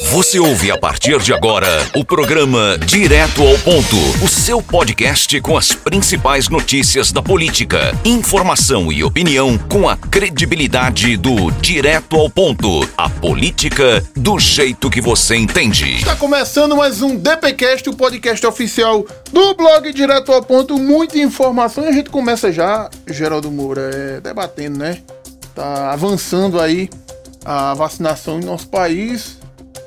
Você ouve a partir de agora o programa Direto ao Ponto, o seu podcast com as principais notícias da política, informação e opinião com a credibilidade do Direto ao Ponto, a política do jeito que você entende. Está começando mais um DPcast, o podcast oficial do blog Direto ao Ponto, muita informação e a gente começa já, Geraldo Moura, é, debatendo, né? Tá avançando aí a vacinação em nosso país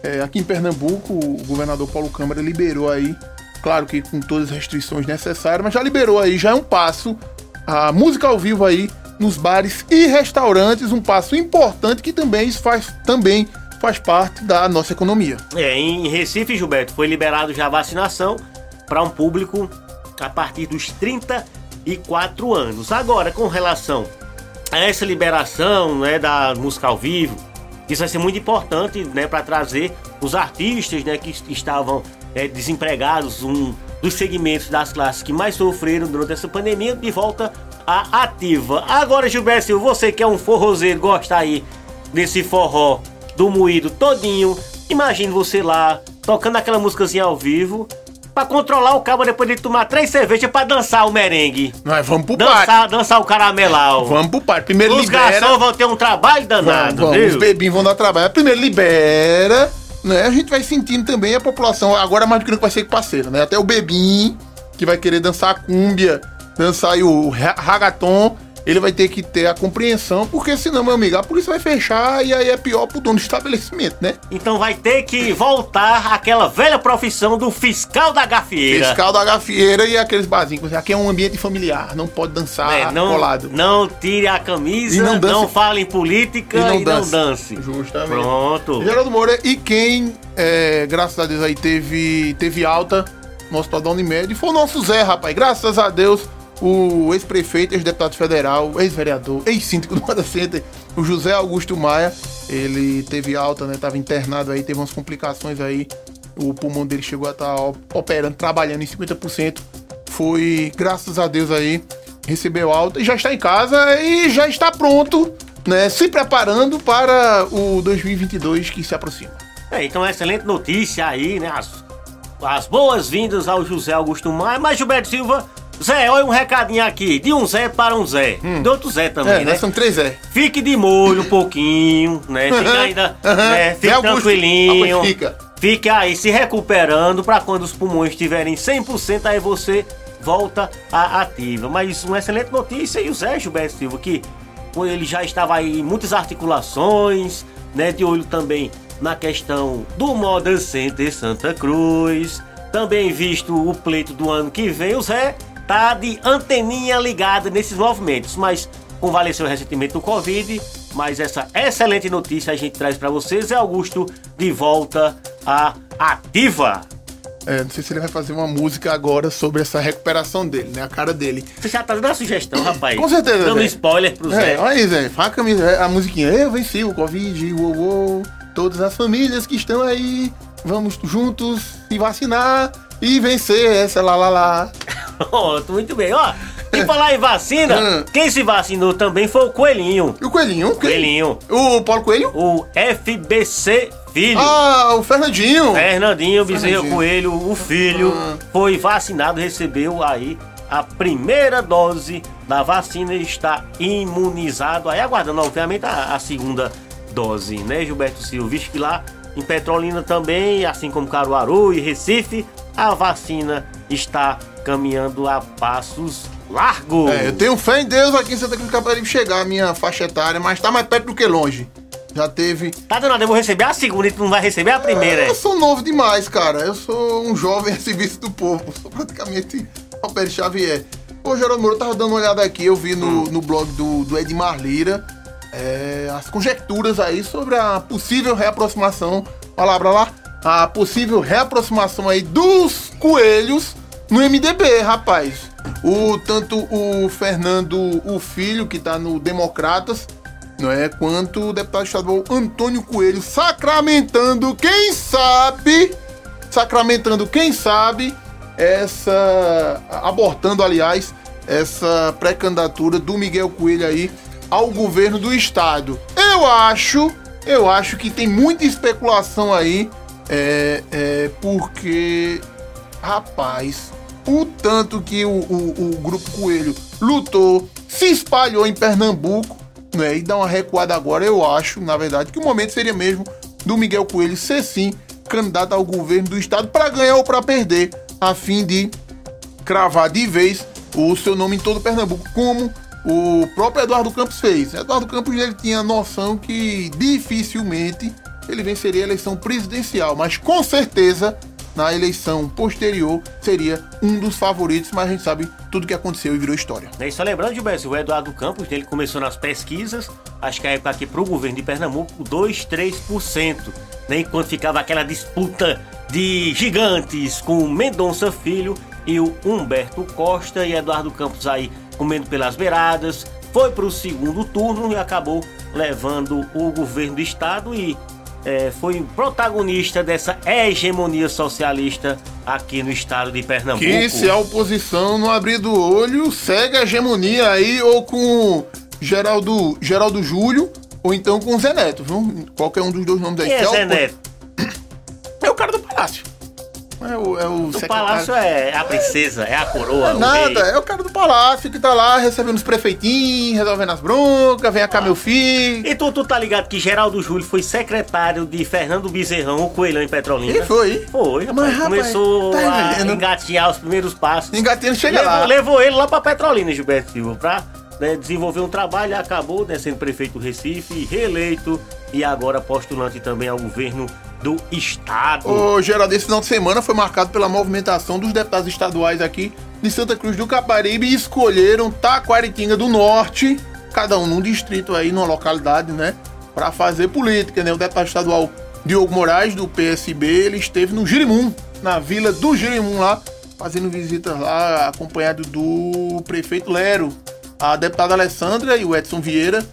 é, aqui em Pernambuco, o governador Paulo Câmara liberou aí, claro que com todas as restrições necessárias, mas já liberou aí, já é um passo, a música ao vivo aí nos bares e restaurantes, um passo importante que também faz, também faz parte da nossa economia. É, em Recife, Gilberto, foi liberado já a vacinação para um público a partir dos 34 anos. Agora, com relação a essa liberação né, da música ao vivo, isso vai ser muito importante, né, para trazer os artistas, né, que estavam é, desempregados, um dos segmentos das classes que mais sofreram durante essa pandemia, de volta à ativa. Agora, Gilberto Silva, você que é um forrozeiro, gosta aí desse forró do moído todinho, imagine você lá tocando aquela músicazinha ao vivo, pra controlar o cabo depois de tomar três cervejas pra dançar o merengue. Nós vamos pro dançar, parque. Dançar o caramelau. Vamos pro parque. Primeiro Os libera. garçons vão ter um trabalho danado, Vamos, viu? os bebinhos vão dar trabalho. Primeiro libera, né? A gente vai sentindo também a população. Agora mais do que nunca vai ser parceiro, né? Até o bebinho que vai querer dançar a cúmbia, dançar aí o ra- ragaton. Ele vai ter que ter a compreensão, porque senão, meu amigo, a polícia vai fechar e aí é pior pro dono do estabelecimento, né? Então vai ter que voltar àquela velha profissão do fiscal da gafieira. Fiscal da gafieira e aqueles barzinhos. Aqui é um ambiente familiar, não pode dançar É, não, colado. não tire a camisa, E não não, dance- fale em política e não, dance. Justamente. Pronto. Geraldo Moura, e quem, é, graças a Deus, aí teve, teve alta no hospital da Unimed foi o nosso Zé, rapaz. Graças a Deus, o ex-prefeito, ex-deputado federal, ex-vereador, ex-síndico do Manda Center, o José Augusto Maia, ele teve alta, né? Tava internado aí, teve umas complicações aí. O pulmão dele chegou a estar operando, trabalhando em 50%. Foi, graças a Deus aí, recebeu alta e já está em casa e já está pronto, né? Se preparando para o 2022 que se aproxima. É, então, excelente notícia aí, né? As, as boas-vindas ao José Augusto Maia. Mas, Gilberto Silva, Zé, olha um recadinho aqui. De um Zé para um Zé. De outro Zé também, É, né? somos três Zé. Fique de molho um pouquinho, né? Fique ainda, né? Fique Augusto. tranquilinho. Fica. Fique aí se recuperando para quando os pulmões estiverem 100%, aí você volta à ativa. Mas uma excelente notícia e o Zé Gilberto Silva, que ele já estava aí em muitas articulações, né? De olho também na questão do Modern Center Santa Cruz. Também visto o pleito do ano que vem, o Zé tá de anteninha ligada nesses movimentos, mas convalesceu recentemente do Covid. Mas essa excelente notícia a gente traz para vocês. É Augusto de volta à ativa. É, não sei se ele vai fazer uma música agora sobre essa recuperação dele, né? A cara dele. Você já tá dando a sugestão, rapaz. Com certeza, Dando Zé. spoiler pro Zé. É, olha aí, Zé. Fala a, camisa, a musiquinha. Eu venci o Covid, uou, uou. Todas as famílias que estão aí, vamos juntos se vacinar e vencer essa lá, lá, lá. Pronto, muito bem. Ó, e falar em vacina, Hum. quem se vacinou também foi o Coelhinho. E o Coelhinho? o quê? Coelhinho. O Paulo Coelho? O FBC Filho. Ah, o Fernandinho. Fernandinho Bezerra. Coelho, o filho, Ah. foi vacinado, recebeu aí a primeira dose da vacina e está imunizado. Aí aguardando, obviamente, a, a segunda dose, né, Gilberto Silva? Visto que lá em Petrolina também, assim como Caruaru e Recife, a vacina está caminhando a passos largos. É, eu tenho fé em Deus aqui em Santa Cruz do Caparibe chegar a minha faixa etária, mas tá mais perto do que longe. Já teve. Tá danado, eu vou receber a segunda e tu não vai receber a primeira. é? Eu sou novo demais, cara. Eu sou um jovem a serviço do povo. Sou praticamente Alberto Xavier. Ô, Geraldo Moura, eu tava dando uma olhada aqui, eu vi no, no blog do, do Edmar Lira é, as conjecturas aí sobre a possível reaproximação, palavra lá, a possível reaproximação aí dos coelhos no MDB, rapaz. O, tanto o Fernando, o filho, que tá no Democratas, não é? Quanto o deputado estadual Antônio Coelho sacramentando, quem sabe, sacramentando, quem sabe, essa. abortando, aliás, essa pré-candidatura do Miguel Coelho aí ao governo do estado. Eu acho eu acho que tem muita especulação aí, é, é, porque, rapaz, o tanto que o, o, o, Grupo Coelho lutou, se espalhou em Pernambuco, né, e dá uma recuada agora, eu acho, na verdade, que o momento seria mesmo do Miguel Coelho ser sim candidato ao governo do estado para ganhar ou para perder, a fim de cravar de vez o seu nome em todo Pernambuco, como o próprio Eduardo Campos fez. Eduardo Campos ele tinha noção que dificilmente ele venceria a eleição presidencial, mas com certeza na eleição posterior seria um dos favoritos, mas a gente sabe tudo que aconteceu e virou história. É só lembrando, Gilberto, o Eduardo Campos, ele começou nas pesquisas, acho que a época aqui para o governo de Pernambuco, 2, 3%, né, enquanto ficava aquela disputa de gigantes com Mendonça Filho e o Humberto Costa e Eduardo Campos aí comendo pelas beiradas, foi para o segundo turno e acabou levando o governo do estado e é, foi protagonista dessa hegemonia socialista aqui no estado de Pernambuco. Que se a oposição não abrir do olho, segue a hegemonia aí ou com Geraldo, Geraldo Júlio ou então com Zé Neto, viu? Qualquer um dos dois nomes aí. Quem é Zé Neto? É o, é o, o palácio é a princesa, é a coroa. É nada, é o cara do palácio que tá lá recebendo os prefeitinhos, resolvendo as broncas, vem cá ah. meu filho. E tu, tá ligado que Geraldo Júlio foi secretário de Fernando Bezerrão, o coelhão em Petrolina? E foi? Foi, rapaz. Mas, Começou tá a engatinhar os primeiros passos. Engatinhando chega levou, lá. Levou ele lá pra Petrolina, Gilberto Silva, pra né, desenvolver um trabalho acabou né, sendo prefeito do Recife, reeleito e agora postulante também ao governo do estado. Ô, Geraldo, esse final de semana foi marcado pela movimentação dos deputados estaduais aqui de Santa Cruz do Caparibe e escolheram Taquaritinga do Norte, cada um num distrito aí, numa localidade, né, para fazer política, né? O deputado estadual Diogo Moraes, do PSB, ele esteve no Girimum, na vila do Girimum lá, fazendo visitas lá, acompanhado do prefeito Lero, a deputada Alessandra e o Edson Vieira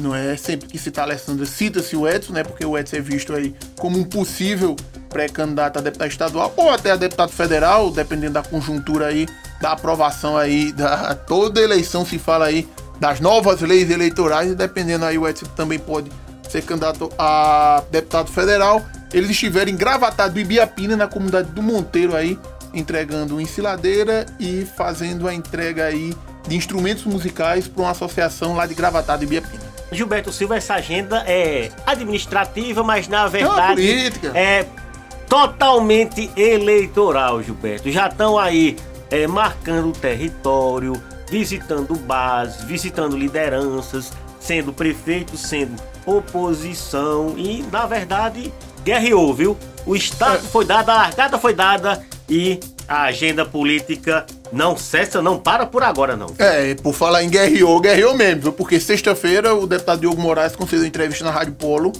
não é sempre que cita Alessandra, cita-se o Edson, né? Porque o Edson é visto aí como um possível pré-candidato a deputado estadual ou até a deputado federal, dependendo da conjuntura aí, da aprovação aí, da toda eleição se fala aí das novas leis eleitorais e dependendo aí o Edson também pode ser candidato a deputado federal. Eles estiveram engravatados em Ibiapina, na comunidade do Monteiro aí, entregando ensiladeira e fazendo a entrega aí de instrumentos musicais para uma associação lá de Gravatado e Biapina. Gilberto Silva, essa agenda é administrativa, mas na verdade é, é totalmente eleitoral, Gilberto. Já estão aí é, marcando o território, visitando bases, visitando lideranças, sendo prefeito, sendo oposição e, na verdade, guerreou, viu? O Estado é. foi dado, a largada foi dada e a agenda política não cessa, não para por agora, não. É, por falar em guerreou, guerreou mesmo, viu? Porque sexta-feira o deputado Diogo Moraes concedeu entrevista na Rádio Polo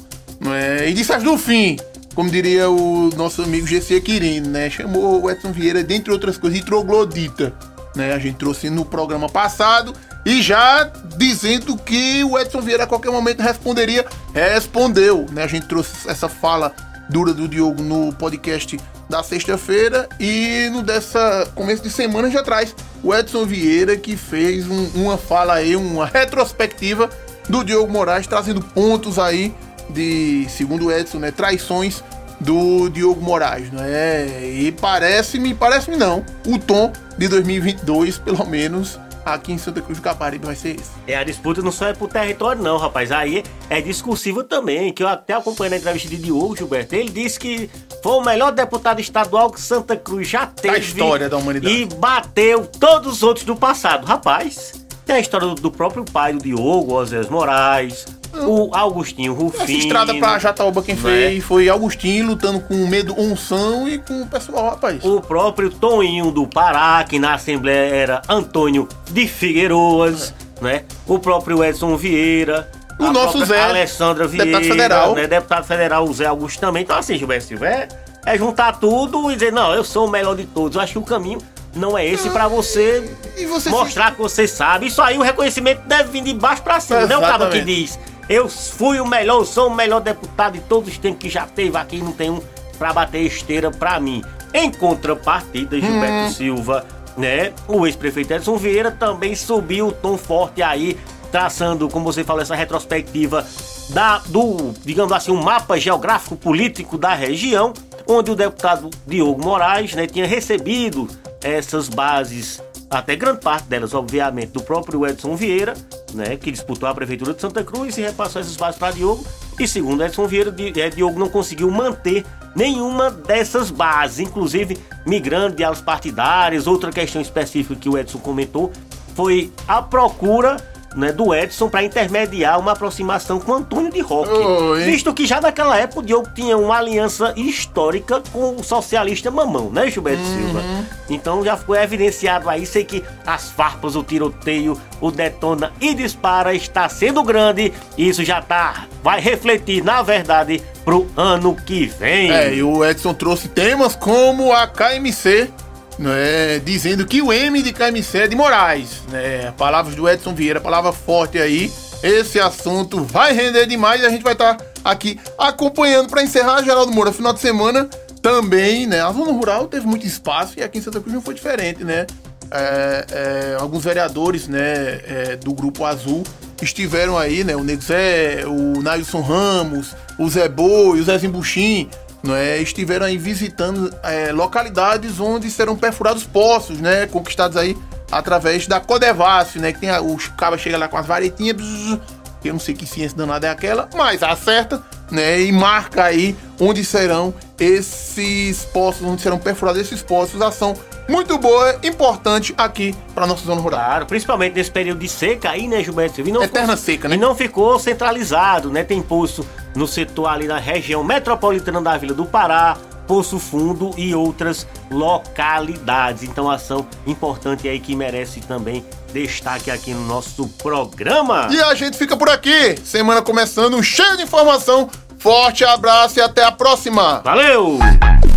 é? e disse as do fim, como diria o nosso amigo GC Quirino, né? Chamou o Edson Vieira, dentre outras coisas, de troglodita. Né? A gente trouxe no programa passado e já dizendo que o Edson Vieira a qualquer momento responderia, respondeu. Né? A gente trouxe essa fala dura do Diogo no podcast da sexta-feira e no dessa começo de semana já traz o Edson Vieira que fez um, uma fala aí, uma retrospectiva do Diogo Moraes trazendo pontos aí de, segundo o Edson, né, traições do Diogo Moraes, né? E parece-me, parece-me não, o tom de 2022, pelo menos, aqui em Santa Cruz do Caparibe vai ser esse. É, a disputa não só é por território, não, rapaz. Aí é discursivo também, que eu até acompanhei na entrevista de Diogo Gilberto. Ele disse que foi o melhor deputado estadual que Santa Cruz já teve. A história da humanidade. E bateu todos os outros do passado. Rapaz, tem a história do próprio pai do Diogo, Osés Moraes, o Augustinho Rufino. Essa estrada pra Jataúba quem fez é? foi Augustinho lutando com o medo unção e com o pessoal, rapaz. O próprio Toninho do Pará, que na Assembleia era Antônio de Figueiroas, é. né? O próprio Edson Vieira. O nosso Zé. Alessandra Vieira. Deputado federal. Né? Deputado federal, o Zé Augusto também. Então, assim, Gilberto Silva, é, é juntar tudo e dizer, não, eu sou o melhor de todos. Eu acho que o caminho não é esse para você, você, mostrar que você sabe. Isso aí, o reconhecimento deve vir de baixo para cima. Não é o cara que diz, eu fui o melhor, sou o melhor deputado de todos os tempos que já teve aqui, não tem um pra bater esteira pra mim. Em contrapartida, Gilberto hum. Silva, né? O ex-prefeito Edson Vieira também subiu o tom forte aí, traçando, como você falou, essa retrospectiva da, do, digamos assim, um mapa geográfico político da região, onde o deputado Diogo Moraes né, tinha recebido essas bases, até grande parte delas, obviamente, do próprio Edson Vieira, né, que disputou a prefeitura de Santa Cruz e repassou essas bases para Diogo. E segundo Edson Vieira, é, Diogo não conseguiu manter nenhuma dessas bases, inclusive migrando de alas partidárias. Outra questão específica que o Edson comentou foi a procura né, do Edson para intermediar uma aproximação com Antônio de Roque. Oi. Visto que já naquela época o Diogo tinha uma aliança histórica com o socialista Mamão, né, Gilberto uhum. Silva? Então já ficou evidenciado aí, sei que as farpas, o tiroteio, o detona e dispara está sendo grande. E isso já tá, vai refletir, na verdade, pro ano que vem. É, e o Edson trouxe temas como a KMC né, dizendo que o M de KMC é de Moraes. Né, palavras do Edson Vieira, palavra forte aí. Esse assunto vai render demais e a gente vai estar tá aqui acompanhando para encerrar Geraldo Moura final de semana também, né? A zona rural teve muito espaço e aqui em Santa Cruz não foi diferente, né? É, é, alguns vereadores, né, é, do grupo Azul estiveram aí, né? O Nego Zé, o Nailson Ramos, o Zé Boi, o Zé Zimbuchim, é, estiveram aí visitando é, localidades onde serão perfurados poços, né, conquistados aí através da Codevasf, né, que tem a, os cabas chegam lá com as varetinhas, bzz, que eu não sei que ciência danada é aquela, mas acerta, né, e marca aí onde serão esses poços, onde serão perfurados esses poços, ação muito boa, importante aqui para nossa zona rural. Claro, principalmente nesse período de seca aí, né, Gilberto? Não Eterna ficou, seca, né? E não ficou centralizado, né? Tem poço no setor ali na região metropolitana da Vila do Pará, Poço Fundo e outras localidades. Então, ação importante aí que merece também destaque aqui no nosso programa. E a gente fica por aqui. Semana começando, cheio de informação. Forte abraço e até a próxima. Valeu!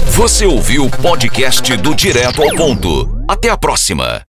Você ouviu o podcast do Direto ao Ponto. Até a próxima.